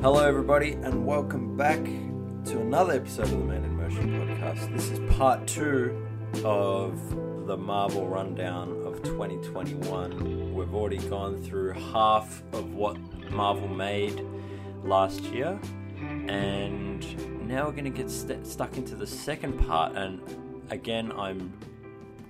Hello, everybody, and welcome back to another episode of the Man in Motion podcast. This is part two of the Marvel rundown of 2021. We've already gone through half of what Marvel made last year, and now we're going to get st- stuck into the second part. And again, I'm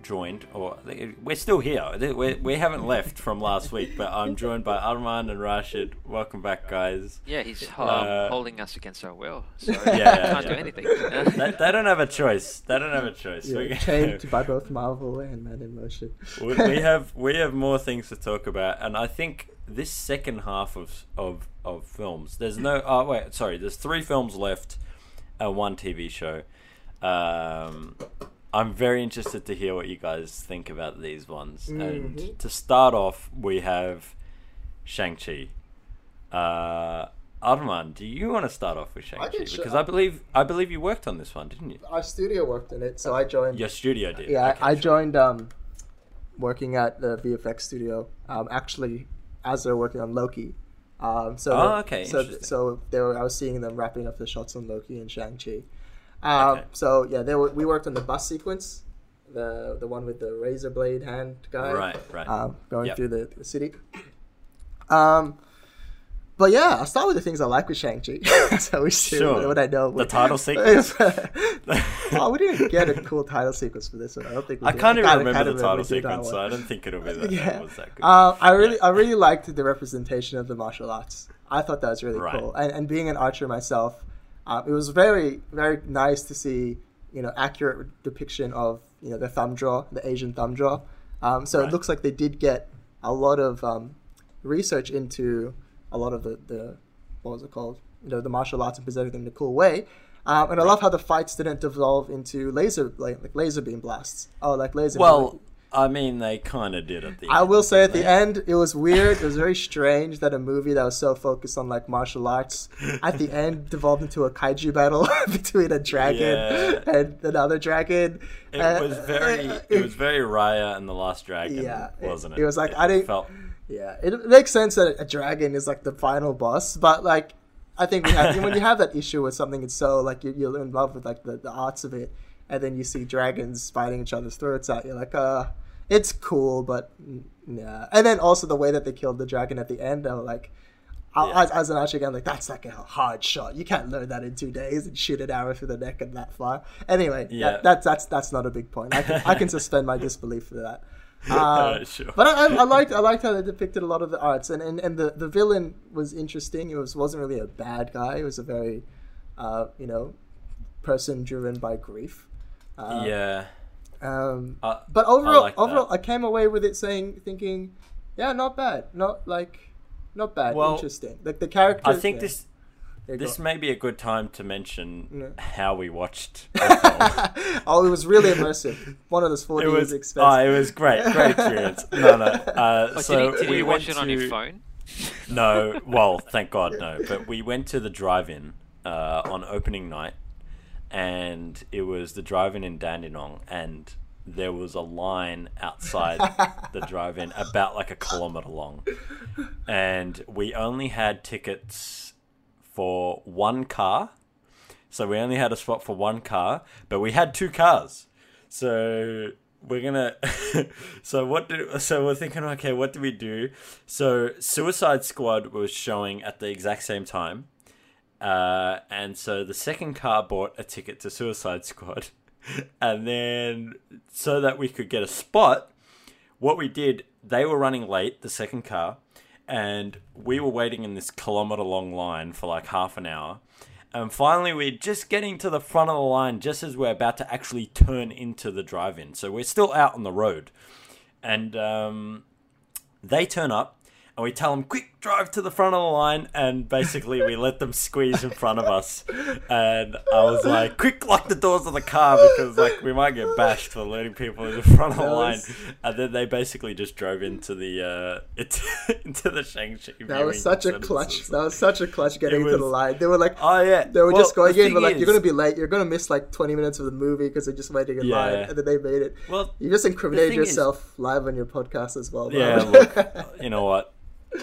joined, or we're still here. We're, we haven't left from last week, but I'm joined by Arman and Raashed. Welcome back, guys. Yeah, he's um, uh, holding us against our will, so yeah, yeah can't yeah. do anything. they, they, don't have a choice. They don't have a choice. Yeah, chained by both Marvel and Man in Motion. we, we have we have more things to talk about, and I think this second half of of of films. There's no. Oh wait, sorry. There's three films left, and one TV show. Um, I'm very interested to hear what you guys think about these ones. Mm-hmm. And to start off, we have Shang-Chi. Uh, Arman, do you want to start off with Shang-Chi? Sh- because I believe I believe you worked on this one, didn't you? Our studio worked on it, so I joined. Your studio did. Yeah, okay, I sure. joined um, working at the VFX studio. Um, actually, as they're working on Loki. Um, so oh, okay. So so they were. I was seeing them wrapping up the shots on Loki and Shang Chi. Um, okay. So yeah, we worked on the bus sequence, the the one with the razor blade hand guy, right, right, um, going yep. through the, the city. Um, but yeah, I'll start with the things I like with Shang Chi. so we see sure. what, I know. The title sequence. oh, we didn't get a cool title sequence for this one. I don't think. I can't even remember the title sequence, so I don't think it'll be that. yeah. was that good. Uh, I really, yeah. I really liked the representation of the martial arts. I thought that was really right. cool, and, and being an archer myself, um, it was very very nice to see you know accurate depiction of you know the thumb draw, the Asian thumb draw. Um, so right. it looks like they did get a lot of um, research into a lot of the, the what was it called you know the martial arts and presenting them in a cool way. Um, and I love how the fights didn't devolve into laser like, like laser beam blasts. Oh, like laser. Well, I mean, they kind of did at the. I will say at the end, it was weird. It was very strange that a movie that was so focused on like martial arts at the end devolved into a kaiju battle between a dragon yeah. and another dragon. It uh, was very. It, it, was very Raya and the Last Dragon. Yeah, wasn't it? It was like it, I didn't. Felt... Yeah, it makes sense that a dragon is like the final boss, but like I think we have when you have that issue with something, it's so like you're, you're in love with like the, the arts of it and then you see dragons fighting each other's throats out. You're like, uh, it's cool, but yeah. And then also the way that they killed the dragon at the end, I'm like, yeah. as, as an archer again, like that's like a hard shot. You can't learn that in two days and shoot an arrow through the neck and that far. Anyway, yeah, that, that's that's that's not a big point. I can, I can suspend my disbelief for that. Uh, sure. But I, I, liked I liked how they depicted a lot of the arts and, and, and the, the villain was interesting. It was wasn't really a bad guy. It was a very, uh, you know, person driven by grief. Uh, yeah. Um, uh, but overall, I like overall, I came away with it saying, thinking, yeah, not bad, not like, not bad, well, interesting. Like the character. I think yeah. this. This may be a good time to mention yeah. how we watched. oh, it was really immersive. One of those 4D it was expensive. Oh, it was great, great experience. No, no. Uh, oh, so did, you, did we you watch it on your phone? No, well, thank God, no. But we went to the drive-in uh, on opening night and it was the drive-in in Dandenong, and there was a line outside the drive-in about like a kilometer long, and we only had tickets for one car, so we only had a spot for one car, but we had two cars, so we're gonna so what do so we're thinking okay what do we do? So suicide squad was showing at the exact same time uh, and so the second car bought a ticket to Suicide Squad. and then, so that we could get a spot, what we did, they were running late, the second car, and we were waiting in this kilometer long line for like half an hour. And finally, we're just getting to the front of the line just as we're about to actually turn into the drive in. So we're still out on the road. And um, they turn up and we tell them quick drive to the front of the line and basically we let them squeeze in front of us. And i was like quick lock the doors of the car because like we might get bashed for letting people in the front of the line. and then they basically just drove into the uh into, into the Shang-Chi that was such a clutch that was such a clutch getting was, into the line. They were like oh yeah. they were well, just going in but like is, you're gonna be late. You're gonna miss like 20 minutes of the movie because they're just waiting in yeah. line and then they made it. Well you just incriminated yourself is, live on your podcast as well bro. yeah look, you know what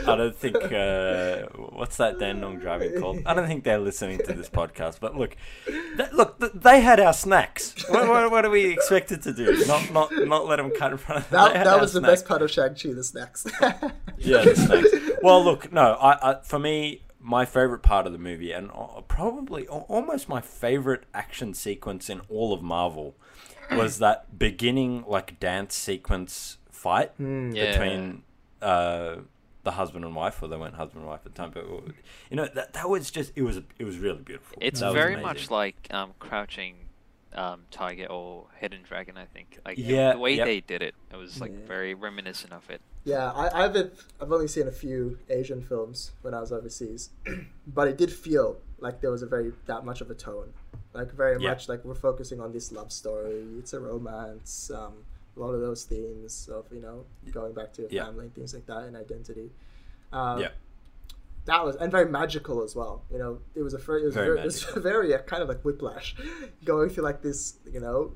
I don't think uh, what's that Dandenong driving called. I don't think they're listening to this podcast. But look, that, look, th- they had our snacks. What, what, what are we expected to do? Not not not let them cut in front of them. That, They that was the snacks. best part of Shang-Chi, the snacks. Yeah, the snacks. Well, look, no, I, I for me, my favorite part of the movie, and uh, probably almost my favorite action sequence in all of Marvel, was that beginning like dance sequence fight Yeah. between uh, the husband and wife, or they weren't husband and wife at the time, but you know that that was just it was it was really beautiful. It's That very much like um, Crouching um, Tiger or Hidden Dragon. I think. Like Yeah, the way yep. they did it, it was like Yeah. very reminiscent of it. Yeah, I, I've I've only seen a few Asian films when I was overseas, but it did feel like there was a very that much of a tone, like very Yeah. much like we're focusing on this love story. It's a romance. Um, a lot of those themes of you know going back to your Yeah. family and things like that and identity. Um, Yeah. That was and very magical as well. You know, it was a fr- it was Very very, it was very uh, kind of like whiplash, going through like this you know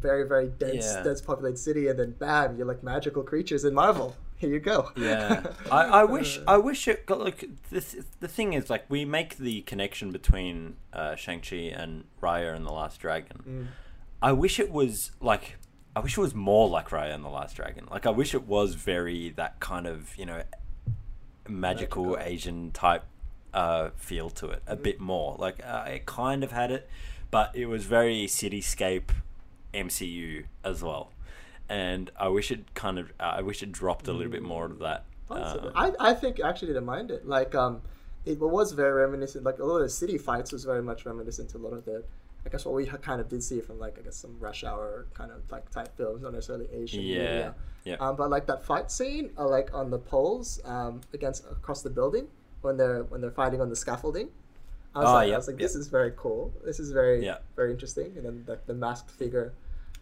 very very dense Yeah. dense populated city and then bam you're like magical creatures in Marvel. Here you go. Yeah, I, I wish I wish it got like this. The thing is, like, we make the connection between uh, Shang Chi and Raya and the Last Dragon. Mm. I wish it was like, I wish it was more like Raya and the Last Dragon. Like, I wish it was very that kind of you know magical, Magical. Asian type uh, feel to it. A bit more like uh, it kind of had it, but it was very cityscape MCU as well. And I wish it kind of, I wish it dropped a little bit more of that. Um, I, I think actually didn't mind it. Like um, it was very reminiscent. Like a lot of the city fights was very much reminiscent to a lot of the, I guess what we ha- kind of did see from like I guess some Rush Hour kind of like type films, not necessarily Asian. Yeah, media. yeah. Um, but like that fight scene, uh, like on the poles, um, against across the building when they're when they're fighting on the scaffolding. I was Oh, like, I was like, this is very cool. This is very Yeah. very interesting. And then like the masked figure,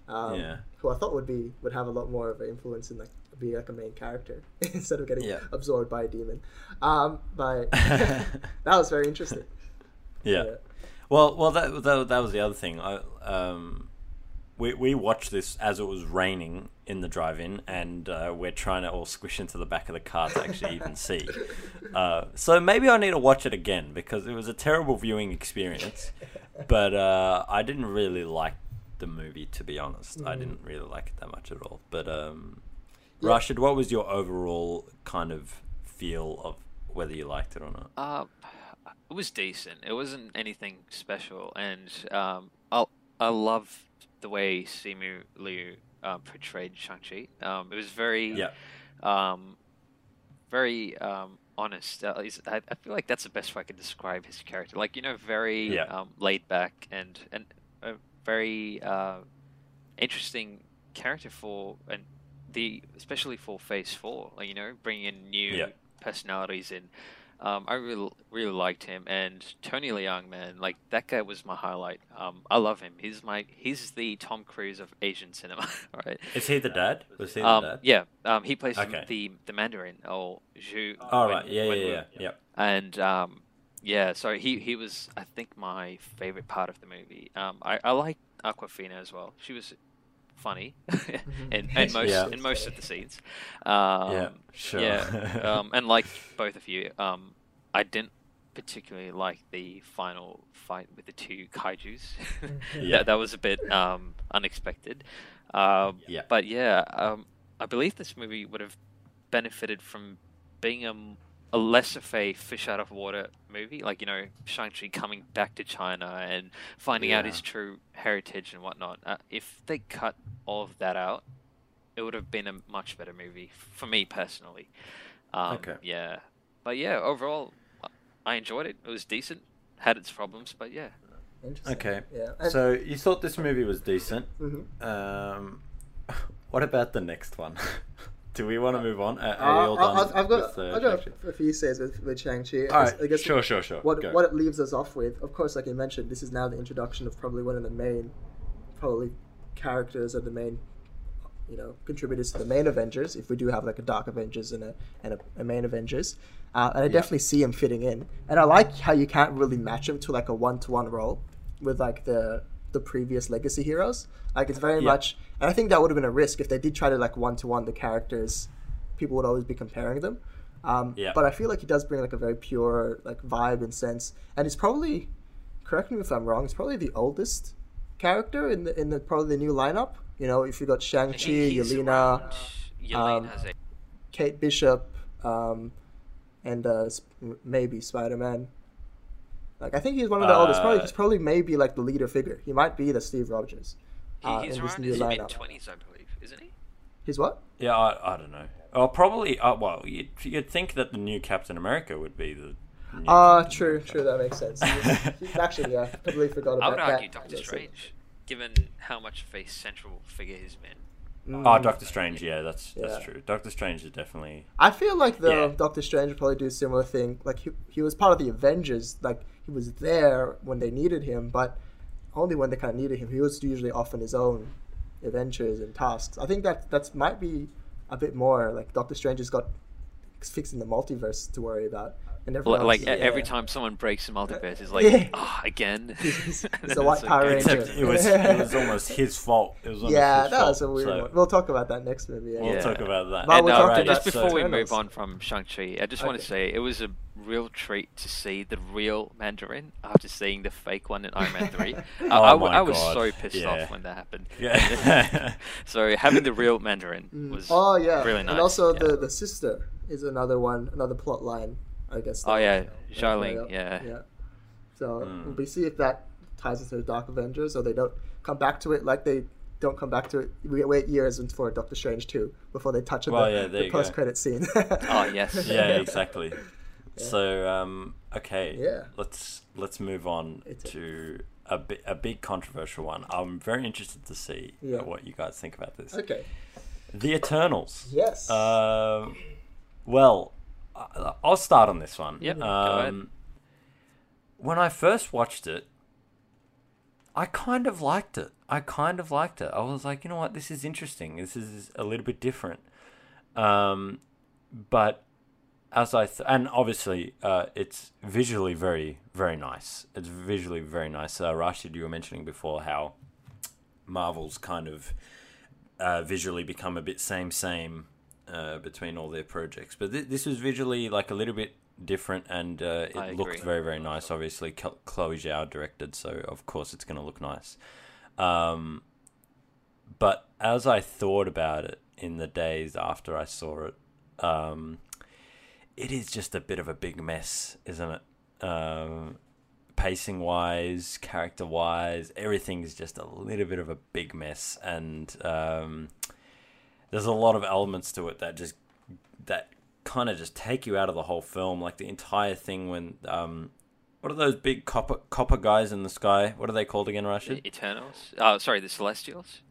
um, Yeah. who I thought would be would have a lot more of an influence in like be like a main character instead of getting Yeah. absorbed by a demon. Um, but that was very interesting. yeah. Well, well, that, that that was the other thing. I um, we we watched this as it was raining in the drive-in, and uh, we're trying to all squish into the back of the car to actually even see. Uh, so maybe I need to watch it again because it was a terrible viewing experience. But uh, I didn't really like the movie, to be honest. I didn't really like it that much at all. But um, Yeah. Raashed, what was your overall kind of feel of whether you liked it or not? Uh, it was decent. It wasn't anything special, and um, I I love the way Simu Liu um, portrayed Shang Chi. Um, it was very Yeah. um, very um, honest. Uh, he's- I, I feel like that's the best way I could describe his character. Like you know, very Yeah. um, laid back and and a very uh, interesting character for and the especially for Phase Four. Like, you know, bringing in new Yeah. personalities in. Um, I really really liked him and Tony Leung, man, like that guy was my highlight. Um, I love him. He's my he's the Tom Cruise of Asian cinema, right? Is he the dad? Was he the Um, dad? yeah, um, he plays Okay. the the Mandarin or Zhu. Oh, when- right. Yeah, when yeah, we- yeah, yeah. And um, yeah, so he he was I think my favorite part of the movie. Um, I I like Awkwafina as well. She was funny in, in most Yeah. in most of the scenes. Um, Yeah, sure. Yeah, um, and like both of you, um, I didn't particularly like the final fight with the two kaiju's. Yeah. that, that was a bit um, unexpected. Um, Yeah. But yeah, um, I believe this movie would have benefited from being a, a less of a fish out of water movie. Like, you know, Shang-Chi coming back to China and finding out his true heritage and whatnot. Uh, if they cut all of that out, it would have been a much better movie for me personally. Um, Okay. Yeah. But yeah, overall, I- I enjoyed it. It was decent. Had its problems, but yeah. Interesting. Okay. Yeah. And, So you thought this movie was decent. Mm-hmm. Um, what about the next one? Do we want to move on? Uh, are we all done I've, I've got, with, uh, I've got a few says with, with Shang-Chi. All right, I guess sure, sure, sure. What, Go. what it leaves us off with, of course, like you mentioned, this is now the introduction of probably one of the main, probably characters of the main, you know, contributors to the main Avengers. If we do have like a Dark Avengers and a and a, a main Avengers, uh, and I definitely see him fitting in. And I like how you can't really match him to like a one-to-one role with like the the previous legacy heroes. Like it's very Yeah. much, and I think that would have been a risk if they did try to like one-to-one the characters. People would always be comparing them. Um, Yeah. But I feel like he does bring like a very pure like vibe and sense, and he's probably, correct me if I'm wrong, he's probably the oldest character in the in the probably the new lineup. You know, if you got Shang Chi, Yelena, um, a Kate Bishop, um, and uh, maybe Spider Man. Like I think he's one of the oldest. Probably Uh, he's probably maybe like the leader figure. He might be the Steve Rogers. he, uh, he's in around his mid twenties, I believe, isn't he? He's what? Yeah, I, I don't know. Oh, probably. Uh, well, you'd, you'd think that the new Captain America would be the. Ah, Captain true, America. true. That makes sense. He's- actually, yeah, completely forgot about that. I would argue Doctor That's it. Strange, given how much of a central figure he's been. Mm. Oh, Doctor Strange. Yeah, that's that's true. Doctor Strange is definitely. I feel like the Yeah. Doctor Strange would probably do a similar thing. Like he, he was part of the Avengers. Like he was there when they needed him, but only when they kind of needed him. He was usually off on his own adventures and tasks. I think that that's might be a bit more like Doctor Strange has got fixing the multiverse to worry about, and everyone Like else, e- every time someone breaks the multiverse, it's like, Yeah. ah, again. He's- he's a white Power. Ranger. It was it was almost his fault. It was almost Yeah, his that fault, was a weird so one. We'll talk about that next movie. Yeah. We'll Yeah. talk about that. But And, we'll uh, talk Alright, just about before we move on from Shang-Chi, I just want Okay. to say it was a real treat to see the real Mandarin after seeing the fake one in Iron Man 3. I, Oh I w- my I was God, so pissed yeah. off when that happened. Yeah. so having the real Mandarin Mm. was oh yeah, really nice. and also yeah. the the sister is another one, another plot line. I guess. Oh, yeah, that Xialing, yeah. Yeah. So Mm. we see if that ties into the Dark Avengers, or they don't come back to it like they don't come back to it. We wait years for Doctor Strange two before they touch on Well, the, yeah, the post credit scene. Oh, yes. yeah, exactly. So um, okay, Yeah. let's let's move on It's to a bi- a big controversial one. I'm very interested to see uh, Yeah. what you guys think about this. okay. The Eternals. Yes. Um, well, I- I'll start on this one. Yep, Um, when I first watched it, I kind of liked it. I kind of liked it. I was like, you know what, this is interesting. This is a little bit different. Um, but as I th- and obviously, uh, it's visually very, very nice. It's visually very nice. Uh, Raashed, you were mentioning before how Marvel's kind of uh, visually become a bit same same uh, between all their projects. But th- this was visually like a little bit different, and uh, I it looked agree. very very nice. Obviously, Chlo- Chloe Zhao directed, so of course it's going to look nice. Um, but as I thought about it in the days after I saw it, um, it is just a bit of a big mess, isn't it? Um, pacing wise, character wise, everything's just a little bit of a big mess, and um, there's a lot of elements to it that just that kind of just take you out of the whole film. Like the entire thing when um, what are those big copper copper guys in the sky? What are they called again, The Eternals. Oh, sorry, the Celestials.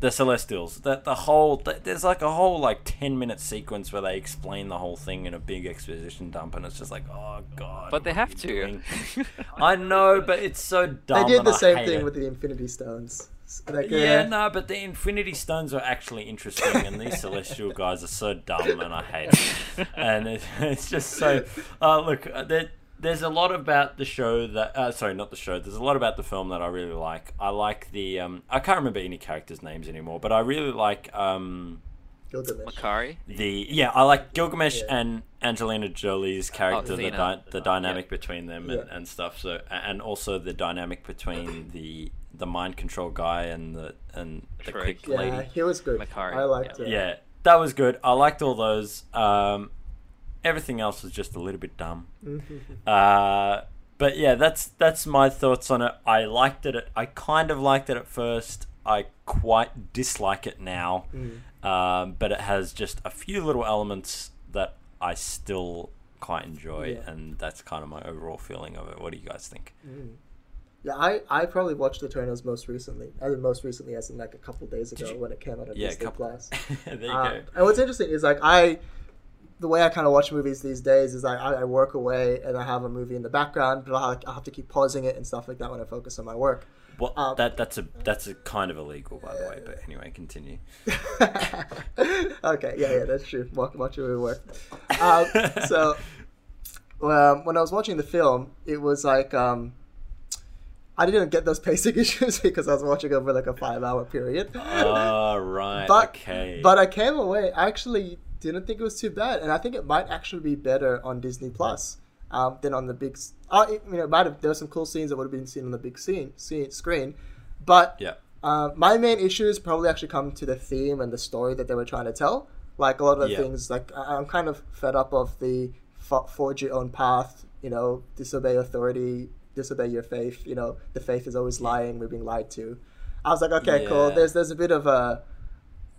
The Celestials. That the whole th- there's like a whole like ten minute sequence where they explain the whole thing in a big exposition dump, and it's just like, oh god. But they have to. I know, but it's so they did the I same thing it. with the Infinity Stones. Like, Yeah, uh, no, but the Infinity Stones are actually interesting, and these Celestial guys are so dumb, and I hate it. And it, it's just so. Uh, look, uh, there, there's a lot about the show that. Uh, sorry, not the show. There's a lot about the film that I really like. I like the. Um, I can't remember any characters' names anymore, but I really like. Um, Gilgamesh. Makkari. the yeah, I like Gilgamesh Yeah. and Angelina Jolie's character, the Athena. di- the dynamic between them and, Yeah. and stuff. So and also the dynamic between the the mind control guy and the and the True. quick Yeah, lady. he was good. Makkari, I liked yeah. it. Yeah, that was good. I liked all those. Um, everything else was just a little bit dumb. Uh, but yeah, that's that's my thoughts on it. I liked it. At, I kind of liked it at first. I quite dislike it now. Mm. Um, but it has just a few little elements that I still quite enjoy, Yeah. and that's kind of my overall feeling of it. What do you guys think? Mm. Yeah, I, I probably watched Eternals most recently. I mean, most recently, as in like a couple days ago you- when it came out on Yeah, Disney couple- Plus. there you Uh, go. and what's interesting is like I, the way I kind of watch movies these days is like I, I work away and I have a movie in the background, but I I have to keep pausing it and stuff like that when I focus on my work. Well, um, that that's a that's a kind of illegal, by the way. But anyway, continue. okay, yeah, yeah, that's true. Watch, watch it work. Um, so, um, when I was watching the film, it was like um, I didn't get those pacing issues because I was watching over like a five-hour period. Ah, right. but okay. but I came away. I actually didn't think it was too bad, and I think it might actually be better on Disney Plus um, than on the big. Uh, it, you know, might have there were some cool scenes that would have been seen on the big scene, scene screen, but Yeah. uh, my main issues probably actually come to the theme and the story that they were trying to tell. Like a lot of the Yeah. things, like I- I'm kind of fed up of the forge your own path. You know, disobey authority, disobey your faith. You know, the faith is always lying. We're being lied to. I was like, okay, cool. There's there's a bit of a,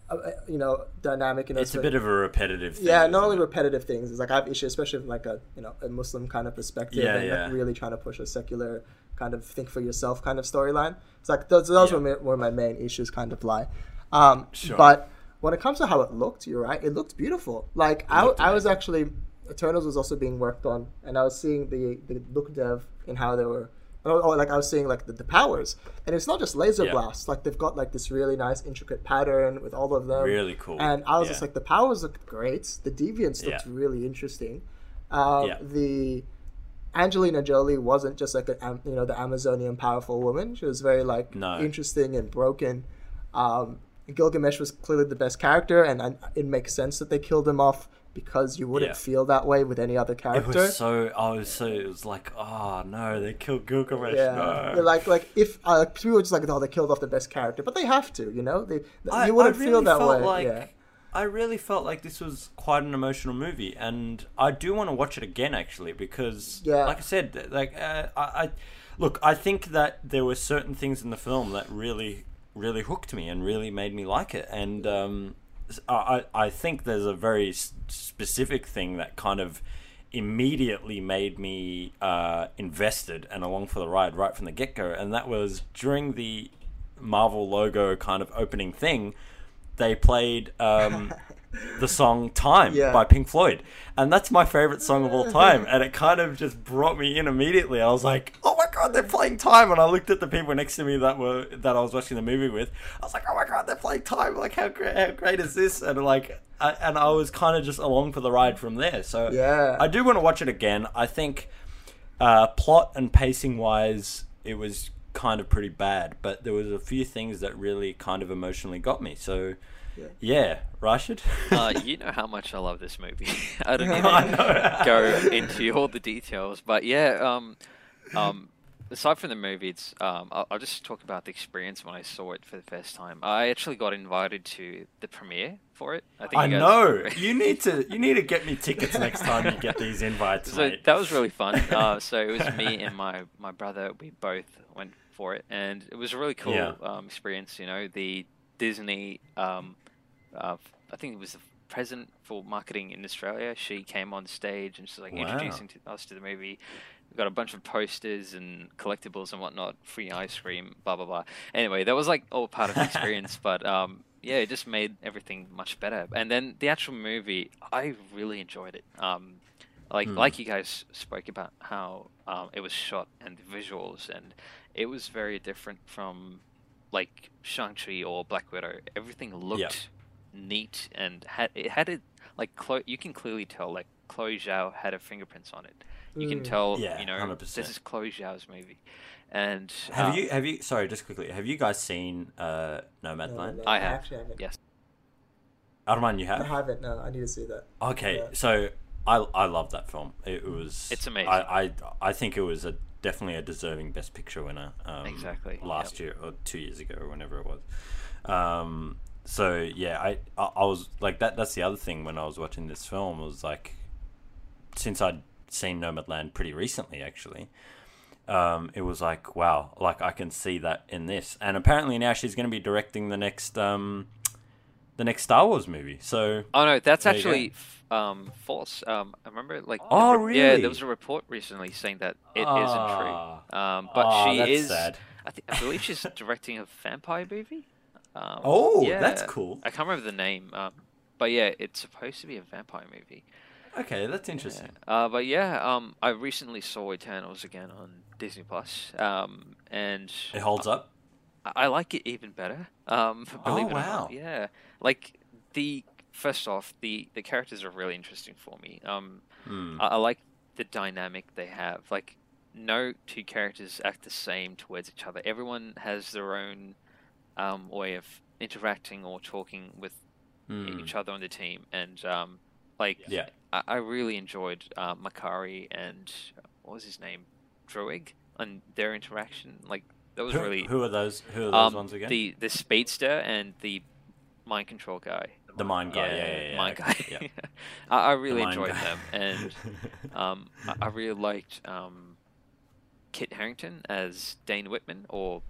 a you know, dynamic. You know, It's a bit of a repetitive thing. yeah, not only it? repetitive things. It's like I have issues, especially from like a you know a Muslim kind of perspective, Yeah, and yeah. like really trying to push a secular kind of think for yourself kind of storyline. It's like those those Yeah. were my, where my main issues kind of lie. Um, Sure. But when it comes to how it looked, you're right. It looked beautiful. Like I, I was actually Eternals was also being worked on, and I was seeing the the look dev and how they were. Or, or like I was seeing like the, the powers, and it's not just laser Yeah. blasts. Like they've got like this really nice intricate pattern with all of them. Really cool. And I was Yeah. just like, the powers looked great. The deviants looked Yeah. really interesting. Um, Yeah. The Angelina Jolie wasn't just like a you know the Amazonian powerful woman. She was very like No. interesting and broken. Um, Gilgamesh was clearly the best character, and, and it makes sense that they killed him off because you wouldn't Yeah. feel that way with any other character. It was so. I was so. It was like, oh no, they killed Gilgamesh. yeah, no. like like if uh, people were just like, oh, they killed off the best character, but they have to, you know. They I- you wouldn't I feel that way. Like, yeah. I really felt like this was quite an emotional movie, and I do want to watch it again actually because, Yeah. like I said, like uh, I, I look, I think that there were certain things in the film that really, really hooked me and really made me like it, and um, I, I think there's a very specific thing that kind of immediately made me uh, invested and along for the ride right from the get go, and that was during the Marvel logo kind of opening thing. They played um, the song "Time" Yeah. by Pink Floyd, and that's my favorite song of all time. And it kind of just brought me in immediately. I was like, "Oh my god, they're playing "Time!" And I looked at the people next to me that were that I was watching the movie with. I was like, "Oh my god, they're playing "Time!" Like, how great, how great is this? And like, I, and I was kind of just along for the ride from there. So Yeah. I do want to watch it again. I think uh, plot and pacing wise, it was kind of pretty bad, but there was a few things that really kind of emotionally got me. So, Yeah. yeah, Raashed. Uh, you know how much I love this movie. I don't need to know. go into all the details, but yeah. Um, um, aside from the movie, it's um, I'll, I'll just talk about the experience when I saw it for the first time. I actually got invited to the premiere for it. I think I you know. You need to. You need to get me tickets next time you get these invites, so mate. that was really fun. Uh, so it was me and my my brother. We both went for it, and it was a really cool Yeah. um, experience. You know, the Disney. Um, uh, I think it was the president for marketing in Australia. She came on stage and she's like Wow. introducing to us to the movie. We got a bunch of posters and collectibles and whatnot, free ice cream, blah blah blah. Anyway, that was like all part of the experience, but um, yeah, it just made everything much better. And then the actual movie, I really enjoyed it. Um, like Hmm. like you guys spoke about how um, it was shot and the visuals, and it was very different from like Shang Chi or Black Widow. Everything looked neat and had it had it like Chloe, you can clearly tell like Chloe Zhao had her fingerprints on it. You can tell, Yeah, you know, 100%. this is Chloe Zhao's movie. And have uh, you? Have you? Sorry, just quickly. Have you guys seen uh, Nomadland? No, no, I have. actually haven't. Yes. Arman, you have? I have. haven't. No, I need to see that. Okay, Yeah. so I I love that film. It was It's amazing. I I, I think it was a definitely a deserving Best Picture winner. Um, Exactly, Last year or two years ago or whenever it was. Um, so yeah, I, I I was like that. That's the other thing when I was watching this film was like, since I'd seen Nomadland pretty recently, actually. Um, it was like wow, like I can see that in this, and apparently now she's going to be directing the next um, the next Star Wars movie. So Oh no, that's There you go. actually um, false. Um, I remember like Oh, the re- Yeah, there was a report recently saying that it Ah. not true. Um, but Ah, she is. sad. I, th- I believe she's directing a vampire movie. Um, Oh, yeah. that's cool. I can't remember the name. Um, but yeah, it's supposed to be a vampire movie. Okay, that's interesting. Yeah. Uh, but yeah, um, I recently saw Eternals again on Disney Plus. Um, and It holds up. I, I like it even better. Um, believe it or Oh, wow. not. Yeah, like the first off, the the characters are really interesting for me. Um, Hmm. I, I like the dynamic they have. Like, no two characters act the same towards each other. Everyone has their own um, way of interacting or talking with Mm. each other on the team, and um, like Yeah. I, I really enjoyed uh, Makkari and what was his name, Druig, and their interaction. Like that was Who, really who are those? Who are those um, ones again? the the speedster and the mind control guy. The mind guy. Yeah, yeah, yeah. mind guy. yeah. I, I really mind enjoyed guy. them, and um, I, I really liked um, Kit Harington as Dane Whitman, or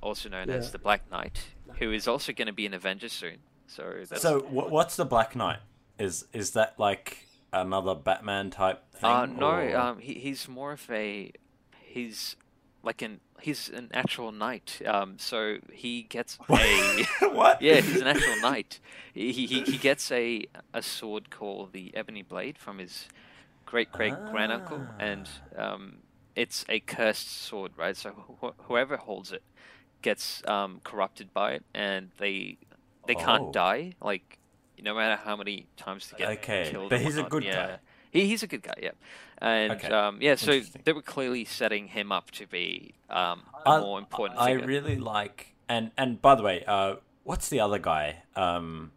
also known as the Black Knight, who is also going to be an Avenger soon. So that's so wh- what's the Black Knight? Is is that like another Batman type thing? Uh, no, or- um, he, he's more of a he's like an he's an actual knight. Um, so he gets a what? yeah, he's an actual knight. He, he he gets a a sword called the Ebony Blade from his great great granduncle, and Ah. um, it's a cursed sword, right? So wh- whoever holds it gets um, corrupted by it, and they they Oh. can't die. Like no matter how many times they get Okay, killed. but he's a good yeah. guy. He, he's a good guy, yeah. And Okay, um, yeah, so they were clearly setting him up to be um, a I, more important I figure. really like and and by the way, uh, what's the other guy? Um,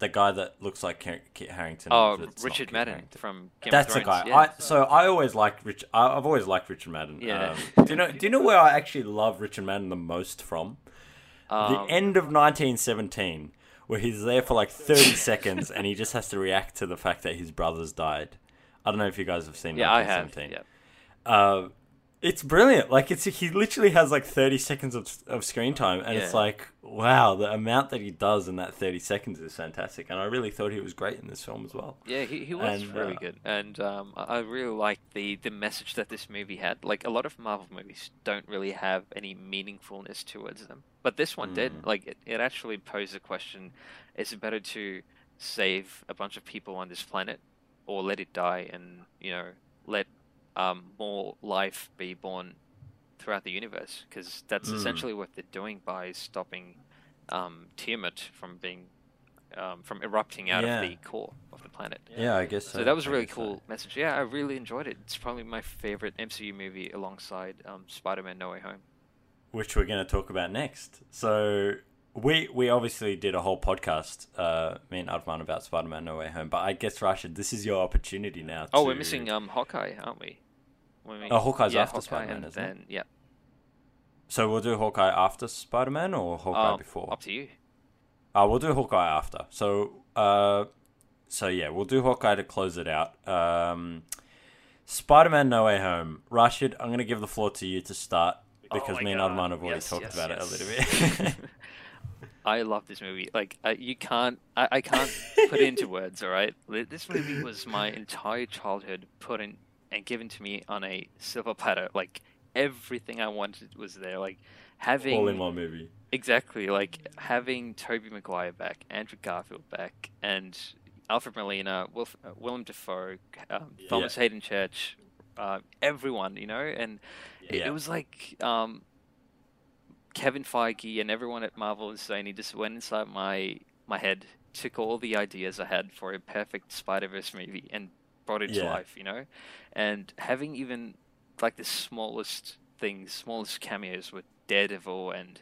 the guy that looks like Kit Harington. oh, Richard Madden Harington. from Game That's of the Thrones. guy. yeah. I so I always liked Rich. I, I've always liked Richard Madden. Yeah. Um, do you know? Do you know where I actually love Richard Madden the most from? the Um, end of 1917, where he's there for like 30 seconds and he just has to react to the fact that his brothers died. I don't know if you guys have seen yeah, I have. 1917. Yeah. Uh, it's brilliant. Like it's he literally has like 30 seconds of, of screen time, and it's like wow, the amount that he does in that 30 seconds is fantastic. And I really thought he was great in this film as well. Yeah, he, he was And, really uh, good, and um, I I really liked the the message that this movie had. Like a lot of Marvel movies don't really have any meaningfulness towards them, but this one Mm. did. Like it, it actually posed a question: Is it better to save a bunch of people on this planet, or let it die, and you know let um, more life be born throughout the universe? Because that's Mm. essentially what they're doing by stopping um, Tiamat from being um, from erupting out Yeah. of the core of the planet. Yeah, I guess so. So that was a really cool so. message. Yeah, I really enjoyed it. It's probably my favorite MCU movie alongside um, Spider-Man: No Way Home. which we're going to talk about next. So we we obviously did a whole podcast, uh, me and Arman about Spider-Man: No Way Home. But I guess Raashed, this is your opportunity now. Oh, to... we're missing um, Hawkeye, aren't we? When we Oh, Hawkeye's yeah, after Spider-Man, and isn't it? then yeah, So we'll do Hawkeye after Spider-Man or Hawkeye um, before. Up to you. Uh, we'll do Hawkeye after. So, uh, so yeah, we'll do Hawkeye to close it out. Um, Spider-Man: No Way Home. Raashed, I'm going to give the floor to you to start because Oh me and God. Arman have already Yes, talked yes, about yes. it a little bit. I love this movie. Like you can't, I, I can't put it into words. All right, this movie was my entire childhood put in and given to me on a silver platter. Like everything I wanted was there. Like having All in one movie. Exactly, like having Tobey Maguire back, Andrew Garfield back, and Alfred Molina, Wilf, uh, Willem Dafoe, um, Thomas Haden Church, uh, everyone, you know, and it, Yeah. it was like um, Kevin Feige and everyone at Marvel and Sony just went inside my my head, took all the ideas I had for a perfect Spider Verse movie and brought it to Yeah. life, you know, and having even like the smallest things, smallest cameos with Daredevil and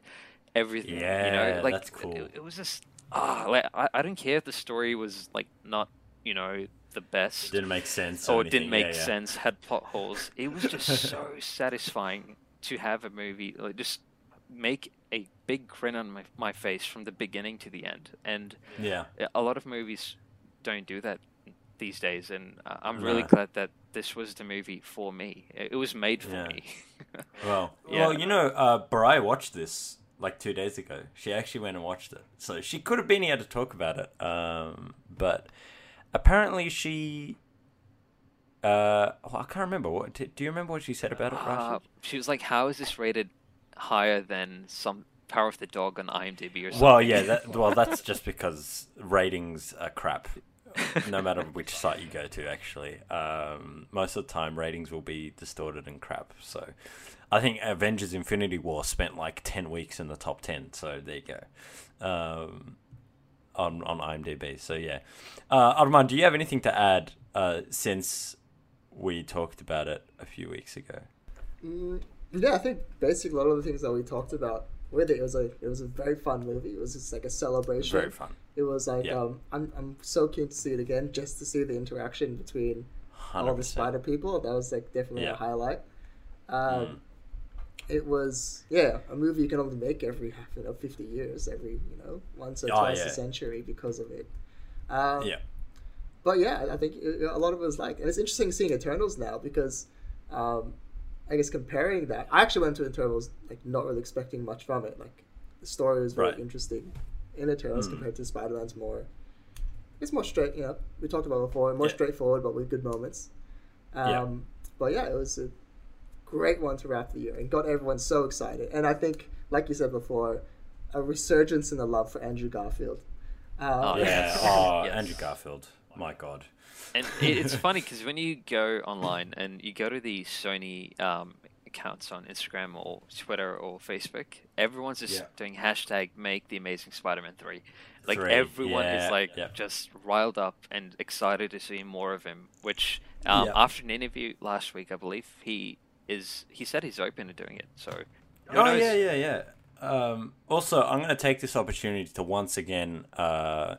everything. you Yeah, know, like that's cool. It, it was just ah, like I, I don't care if the story was like not you know the best It Didn't make sense. or Or it didn't make yeah, yeah. sense, had plot holes. It was just so satisfying to have a movie like just make a big grin on my, my face from the beginning to the end. And Yeah. a lot of movies don't do that these days, and I- I'm really glad that this was the movie for me. It was made for Yeah. me. Well, Yeah. well, you know, uh, Barai watched this like two days ago. She actually went and watched it, so she could have been here to talk about it. Um, but apparently, she. Uh, well, I can't remember. What do you remember what she said about it, Uh, she was like, "How is this rated higher than some Power of the Dog on IMDb or something?" Well, yeah. That, well, that's just because ratings are crap. no matter which site you go to, actually, um, most of the time ratings will be distorted and crap. So, I think Avengers: Infinity War spent like ten weeks in the top ten. So there you go, um, on on IMDb. So yeah, uh, Arman, do you have anything to add uh, since we talked about it a few weeks ago? Mm, yeah, I think basically a lot of the things that we talked about with it, it was a it was a very fun movie. It was just like a celebration. Very fun. It was like Yeah. um, I'm I'm so keen to see it again, just to see the interaction between all the spider people. That was like definitely Yeah. a highlight. Um, Mm. It was yeah a movie you can only make every half you know fifty years, every you know once or Oh, twice yeah. a century because of it. Um, Yeah. but yeah, I think it, a lot of it was like, and it's interesting seeing Eternals now because, um, I guess comparing that, I actually went to Eternals like not really expecting much from it. Like the story was very Right. interesting in Eternals Mm. compared to Spider Man's more. It's more straight, you know. We talked about it before, more Yeah. straightforward, but with good moments. Um, Yeah. But yeah, it was a great one to wrap the year and got everyone so excited. And I think, like you said before, a resurgence in the love for Andrew Garfield. Um, Oh, Yeah. Oh, Yes. Andrew Garfield. My God. And it's funny because when you go online and you go to the Sony um, accounts on Instagram or Twitter or Facebook, everyone's just Yeah. doing hashtag Make the Amazing Spider-Man three. Like Three, everyone yeah, is like yeah. just riled up and excited to see more of him. Which um, Yeah. after an interview last week, I believe he is he said he's open to doing it. So who Oh knows? yeah, yeah, yeah. Um, also, I'm going to take this opportunity to once again uh,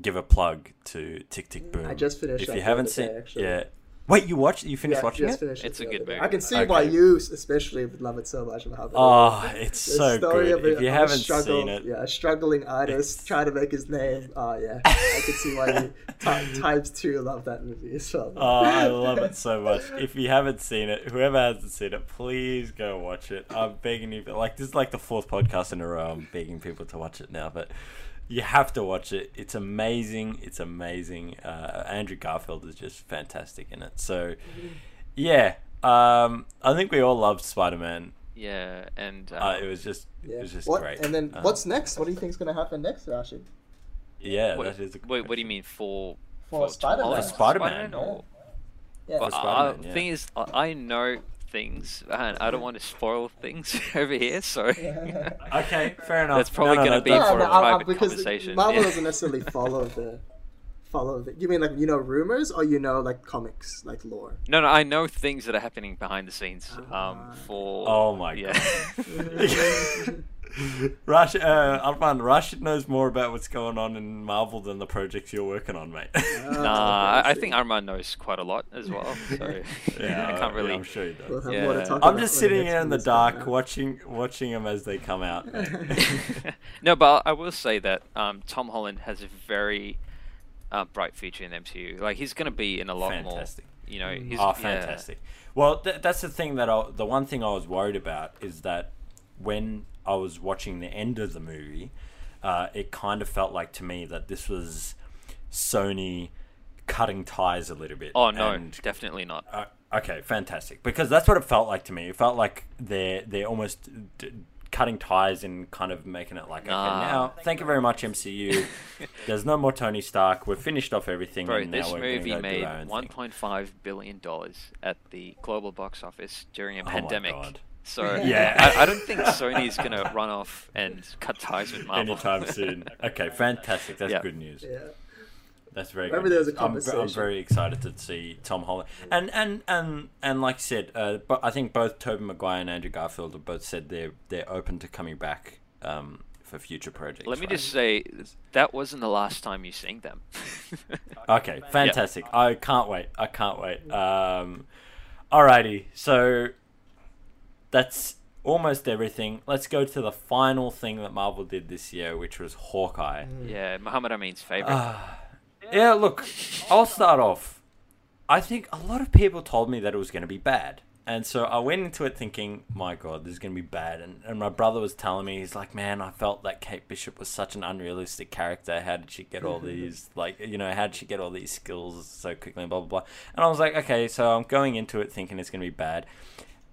give a plug to Tick Tick Boom. I just finished If you haven't seen, day, actually. yeah. Wait, you watched? You finished Yeah, watching just it? finished It's it a good movie. I can see why you especially would love it so much. About Oh, it's The so story good. of it- If you of haven't struggle- seen it, yeah, a struggling artist It's- trying to make his name. Oh yeah, I can see why you ti- times two love that movie as well. Oh, I love it so much. If you haven't seen it, whoever hasn't seen it, please go watch it. I'm begging you. Like this is like the fourth podcast in a row. I'm begging people to watch it now, but you have to watch it. It's amazing. It's amazing. Uh, Andrew Garfield is just fantastic in it. So, yeah, um, I think we all loved Spider Man. Yeah, and um, Uh, it was just, yeah. it was just what, great. And then Um, what's next? What do you think is going to happen next, Raashed? Yeah, wait, that is. A wait, what do you mean for For Spider-Man. For Spider-Man, Spider-Man, Yeah. Well, For uh, Spider-Man, yeah. thing is, I I know things, and I don't want to spoil things over here. So Okay, fair enough. That's probably No, no, gonna no, be don't for a a I- I- private because conversation, Marvel yeah. doesn't necessarily follow the follow the. You mean like you know rumors or you know like comics like lore? no, no, I know things that are happening behind the scenes. Um, Ah. for Oh my yeah. Rush, uh, Arman, Raashed knows more about what's going on in Marvel than the projects you're working on, mate. Ah, Nah, I, I think Arman knows quite a lot as well. So yeah, I can't really. I'm sure he does. We'll Yeah. more to talk I'm just sitting here in the dark out. watching watching them as they come out. no, but I will say that um, Tom Holland has a very uh, bright future in the MCU. Like he's going to be in a lot Fantastic. more. You know, he's oh, yeah. fantastic. Well, th- that's the thing that I, the one thing I was worried about is that when I was watching the end of the movie, uh, it kind of felt like to me that this was Sony cutting ties a little bit. Oh no, and definitely not. Uh, okay, fantastic. Because that's what it felt like to me. It felt like they're they're almost d- cutting ties and kind of making it like, okay, now thank you very much MCU. There's no more Tony Stark. We've finished off everything. Bro, and now this movie made our own 1.5 billion dollars at the global box office during a Oh pandemic. God. So Yeah. I, I don't think Sony's gonna run off and cut ties with Marvel Anytime soon. Okay, fantastic. That's Yeah. good news. Yeah. That's very. Maybe good there was a news. I'm, ve- I'm conversation. very excited to see Tom Holland, and and and and like I said, uh, but I think both Tobey Maguire and Andrew Garfield have both said they're they're open to coming back um, for future projects. Let me right? just say that wasn't the last time you seen them. Okay, fantastic. I can't wait. I can't wait. Um, alrighty, so that's almost everything. Let's go to the final thing that Marvel did this year, which was Hawkeye. Yeah, Muhammad Amin's favorite. Ah, yeah, look, I'll start off. I think a lot of people told me that it was going to be bad. And so I went into it thinking, my God, this is going to be bad. And, and my brother was telling me, he's like, man, I felt that Kate Bishop was such an unrealistic character. How did she get all these, like, you know, how did she get all these skills so quickly and blah, blah, blah. And I was like, okay, so I'm going into it thinking it's going to be bad.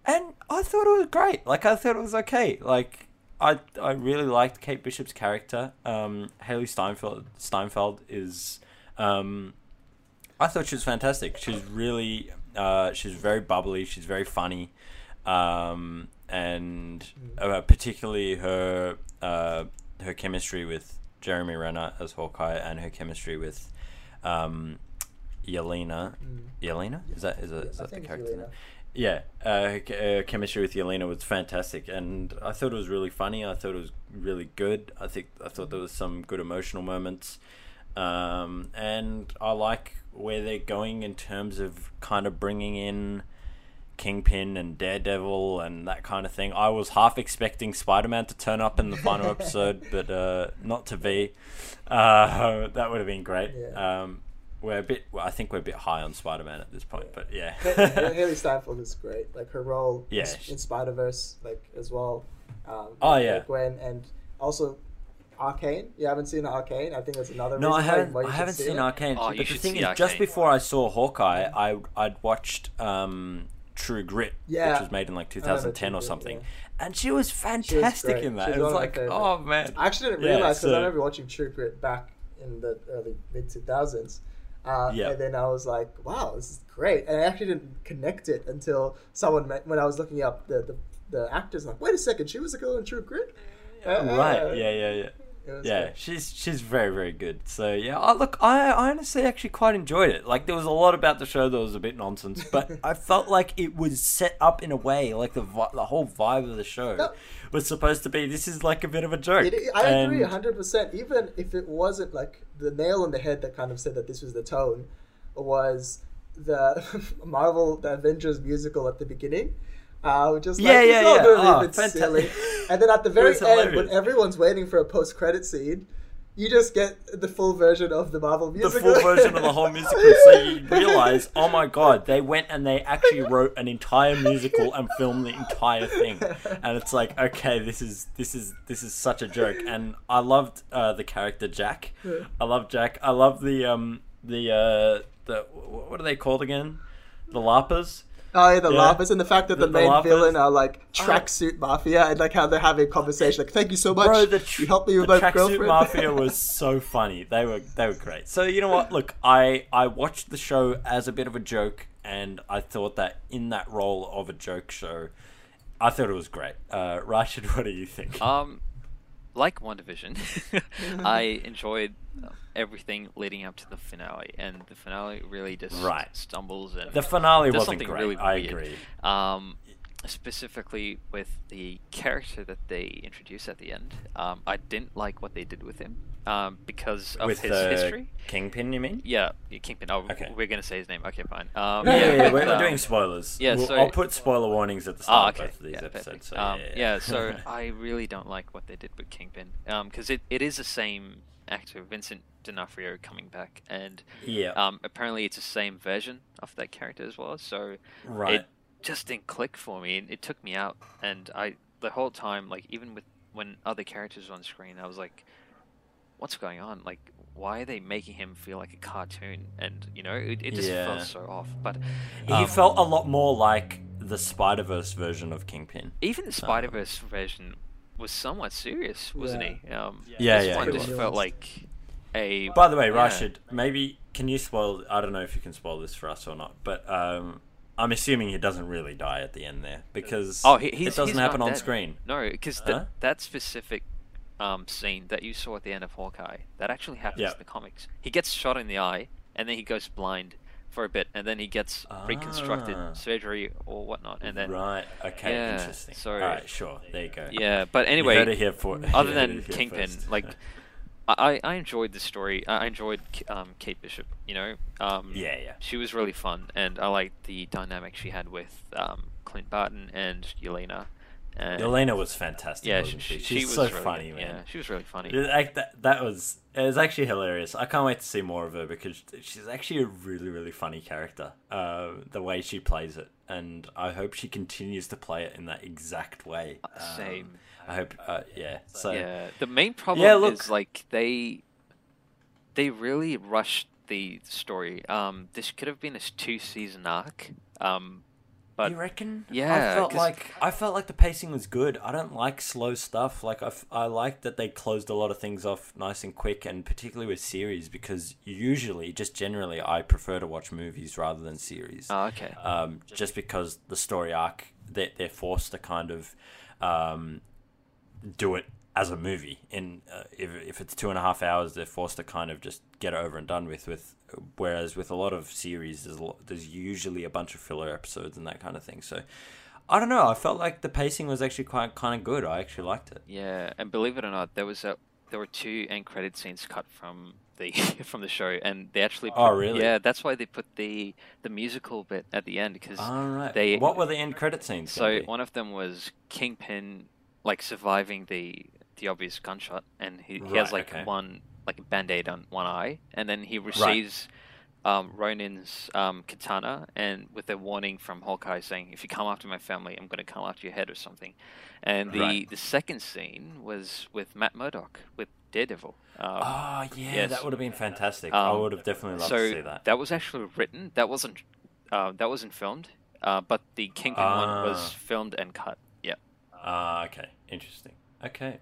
And I thought it was great. Like, I thought it was okay. Like, I, I really liked Kate Bishop's character. Um, Hailee Steinfeld, Steinfeld is, um, I thought she was fantastic. She's really, uh, she's very bubbly. She's very funny, um, and uh, particularly her uh, her chemistry with Jeremy Renner as Hawkeye and her chemistry with um, Yelena. Mm. Yelena is that is, that, is that the character? Yeah, uh, uh, chemistry with Yelena was fantastic, and I thought it was really funny. I thought it was really good. I think I thought there was some good emotional moments, um, and I like where they're going in terms of kind of bringing in Kingpin and Daredevil and that kind of thing. I was half expecting Spider Man to turn up in the final episode, but uh, not to be. Uh, that would have been great. Yeah. Um, we're a bit. Well, I think we're a bit high on Spider Man at this point, but yeah. Hailee Steinfeld is great. Like her role Yeah, in, she's- Spider Verse, like as well. Um, Oh, yeah. Gwen and also Arcane. You haven't seen Arcane? I think that's another. No, I haven't. why you I haven't see seen it. Arcane. Oh, you but the should thing see is, just before I saw Hawkeye, I I'd watched um, True Grit, Yeah. which was made in like 2010 True or Grit, something, yeah. and she was fantastic great. in that. She's It was one of my like, oh man, I actually didn't realize because so- I remember watching True Grit back in the early mid two thousands. Uh, Yeah. And then I was like, "Wow, this is great!" And I actually didn't connect it until someone met, when I was looking up the the, the actors. Like, wait a second, she was a girl in True Grit. Uh, right? Yeah, yeah, yeah. Yeah, she's she's very very good. So yeah, I, look, I, I honestly actually quite enjoyed it. Like there was a lot about the show that was a bit nonsense, but I felt like it was set up in a way, like the vi- the whole vibe of the show No. was supposed to be. This is like a bit of a joke. It, I agree hundred percent. Even if it wasn't like the nail on the head that kind of said that this was the tone, was the Marvel the Avengers musical at the beginning. Uh, just like Yeah, it's yeah, all yeah. Oh, a fantastic. silly. And then at the very end, when everyone's waiting for a post credit scene, you just get the full version of the Marvel musical. the full version of the whole musical. So you realize, oh my god, they went and they actually wrote an entire musical and filmed the entire thing. And it's like, okay, this is this is this is such a joke. And I loved uh, the character Jack. I love Jack. I love the um the uh the what are they called again? The Larpers. Oh yeah, the Yeah. Larpers and the fact that the, The- the main Larpers. villain are like tracksuit mafia and like how they're having a conversation. Like, thank you so much. Bro, the tr- you helped me with the my tracksuit girlfriend. mafia was so funny. They were they were great. So you know what? Look, I I watched the show as a bit of a joke, and I thought that in that role of a joke show, I thought it was great. Uh, Raashed, what do you think? Um, like WandaVision, I enjoyed uh, everything leading up to the finale, and the finale really just Right. stumbles and the finale does wasn't something great. really I weird. agree. Um, specifically with the character that they introduce at the end, um, I didn't like what they did with him um, because of With his the history. Kingpin, you mean? Yeah, yeah, Kingpin. Oh, Okay. we're gonna say his name. Okay, fine. Um, Yeah, yeah, yeah, we're, we're um, doing spoilers. yeah, We'll- so- I'll put spoiler warnings at the Oh, start okay. of both of these yeah, episodes. So, um, yeah, yeah, so I really don't like what they did with Kingpin because it, it is the same actor, Vincent D'Onofrio, coming back, and yeah, um, apparently it's the same version of that character as well. So right. it just didn't click for me. It, it took me out, and I the whole time, like even with when other characters were on screen, I was like, "What's going on? Like, why are they making him feel like a cartoon?" And you know, it, it just Yeah. felt so off. But he um, felt a lot more like the Spider Verse version of Kingpin. even the Spider Verse version was somewhat serious, wasn't Yeah. he? Um, Yeah, this yeah, one just was. felt like a. By the way, yeah. Raashed, maybe can you spoil? I don't know if you can spoil this for us or not, but um, I'm assuming he doesn't really die at the end there because Oh, he, he's, it doesn't he's happen on dead. screen. No, because Huh? that specific um, scene that you saw at the end of Hawkeye that actually happens Yeah. in the comics. He gets shot in the eye, and then he goes blind for a bit, and then he gets reconstructed Ah. surgery or whatnot, and then right? Okay, Yeah, interesting. so- All right, sure. There you go. yeah. But anyway, heard it here for- other than Kingpin, like I, I enjoyed the story. I I enjoyed um, Kate Bishop. You know, um, Yeah, yeah. she was really fun, and I liked the dynamic she had with um, Clint Barton and Yelena. And Yelena was fantastic. yeah, she, she, she She's was so really funny, good. man. Yeah, she was really funny. That, that was it was actually hilarious. I can't wait to see more of her because she's actually a really really funny character. Uh, the way she plays it, and I hope she continues to play it in that exact way. Um, Same. I hope. Uh, yeah. So yeah, the main problem Yeah, look- is like they they really rushed the story. Um, this could have been a two season arc. Um, but you reckon? yeah, I felt like I felt like the pacing was good. I don't like slow stuff. Like I, f- I like that they closed a lot of things off nice and quick, and particularly with series because usually, just generally, I prefer to watch movies rather than series. oh, okay. um, just because the story arc they're, they're forced to kind of um, do it as a movie. In uh, if if it's two and a half hours, they're forced to kind of just get it over and done with. With whereas with a lot of series, there's a lot, there's usually a bunch of filler episodes and that kind of thing. So. I don't know. I felt like the pacing was actually quite kind of good. I actually liked it. Yeah, and believe it or not, there was a there were two end credit scenes cut from the from the show, and they actually. Put, Oh, really? Yeah, that's why they put the the musical bit at the end because All right. they- what were the end credit scenes? so one of them was Kingpin like surviving the the obvious gunshot, and he, he has like okay. one like a band aid on one eye, and then he receives. Um, Ronin's um, katana, and with a warning from Hawkeye saying, "If you come after my family, I'm going to come after your head or something." And the Right. the second scene was with Matt Murdock with Daredevil. Um, Oh yeah, Yes. that would have been fantastic. I Um, would have definitely loved so to see that. That was actually written. That wasn't uh, that wasn't filmed, uh, but the Kingpin one was Ah. filmed and cut. Yeah. Ah, okay, interesting. Okay,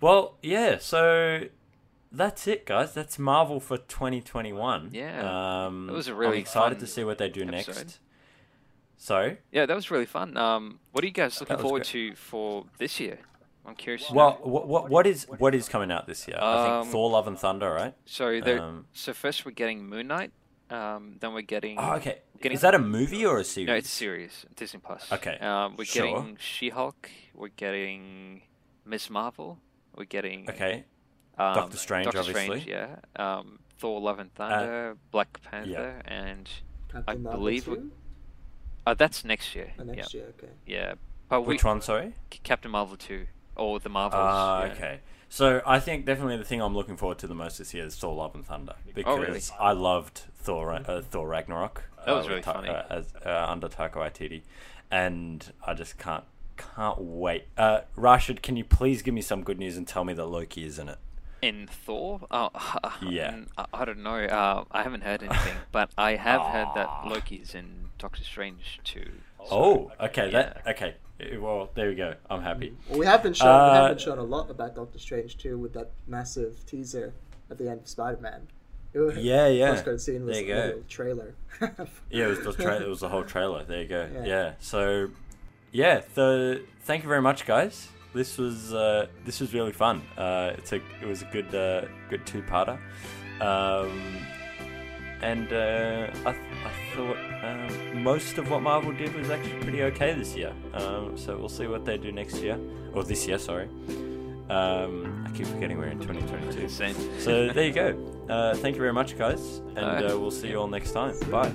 well, yeah. So that's it, guys. That's Marvel for 2021. Yeah. um, It was a really I'm excited to see what they do episode. next. So, Yeah, that was really fun. Um, what are you guys looking forward great. to for this year? I'm curious. to well, know. what what what is what is coming out this year? I Um, think Thor: Love and Thunder, right? so there, um, so first we're getting Moon Knight. Um, then we're getting. Oh, okay. getting- Is that a movie or a series? No, it's a series. Disney Plus. Okay, Um, we're sure. getting She-Hulk. We're getting Miss Marvel. We're getting. okay. Um, Doctor Strange, Doctor obviously. Strange, yeah. Um, Thor: Love and Thunder, Black Panther, yeah. and Captain Marvel believe we- 2? uh, that's next year. Oh, yeah, next year, okay. yeah. But Which we, one? Sorry. Captain Marvel two or the Marvels. Ah, yeah. okay. So I think definitely the thing I'm looking forward to the most this year is Thor: Love and Thunder because Oh, really? I loved Thor uh, Thor Ragnarok. That was uh, really Ta- funny. uh, as uh, under Taika Waititi, and I just can't can't wait. Uh, Raashed, can you please give me some good news and tell me that Loki is in it? In Thor, oh, Yeah. mm, I, I don't know. Uh, I haven't heard anything, but I have heard that Ah. Loki's in Doctor Strange too. Oh, okay. yeah. That okay. Uh, Well, there we go. I'm happy. Well, we have been shown we Uh, have been shown a lot about Doctor Strange too, with that massive teaser at the end of Spider Man. Yeah, yeah. First credit scene was There you a go. trailer. Yeah, it was the tra- it was the whole trailer. There you go. Yeah. Yeah. So, yeah. The thank you very much, guys. This was uh, this was really fun. Uh, it's a it was a good uh, good two parter. Um, and uh, I, th- I thought um, most of what Marvel did was actually pretty okay this year. Um, so we'll see what they do next year or this year. Sorry. Um, I keep forgetting we're in 2022. Same. So there you go. Uh, thank you very much, guys, and Alright. uh, we'll see you all next time. Bye.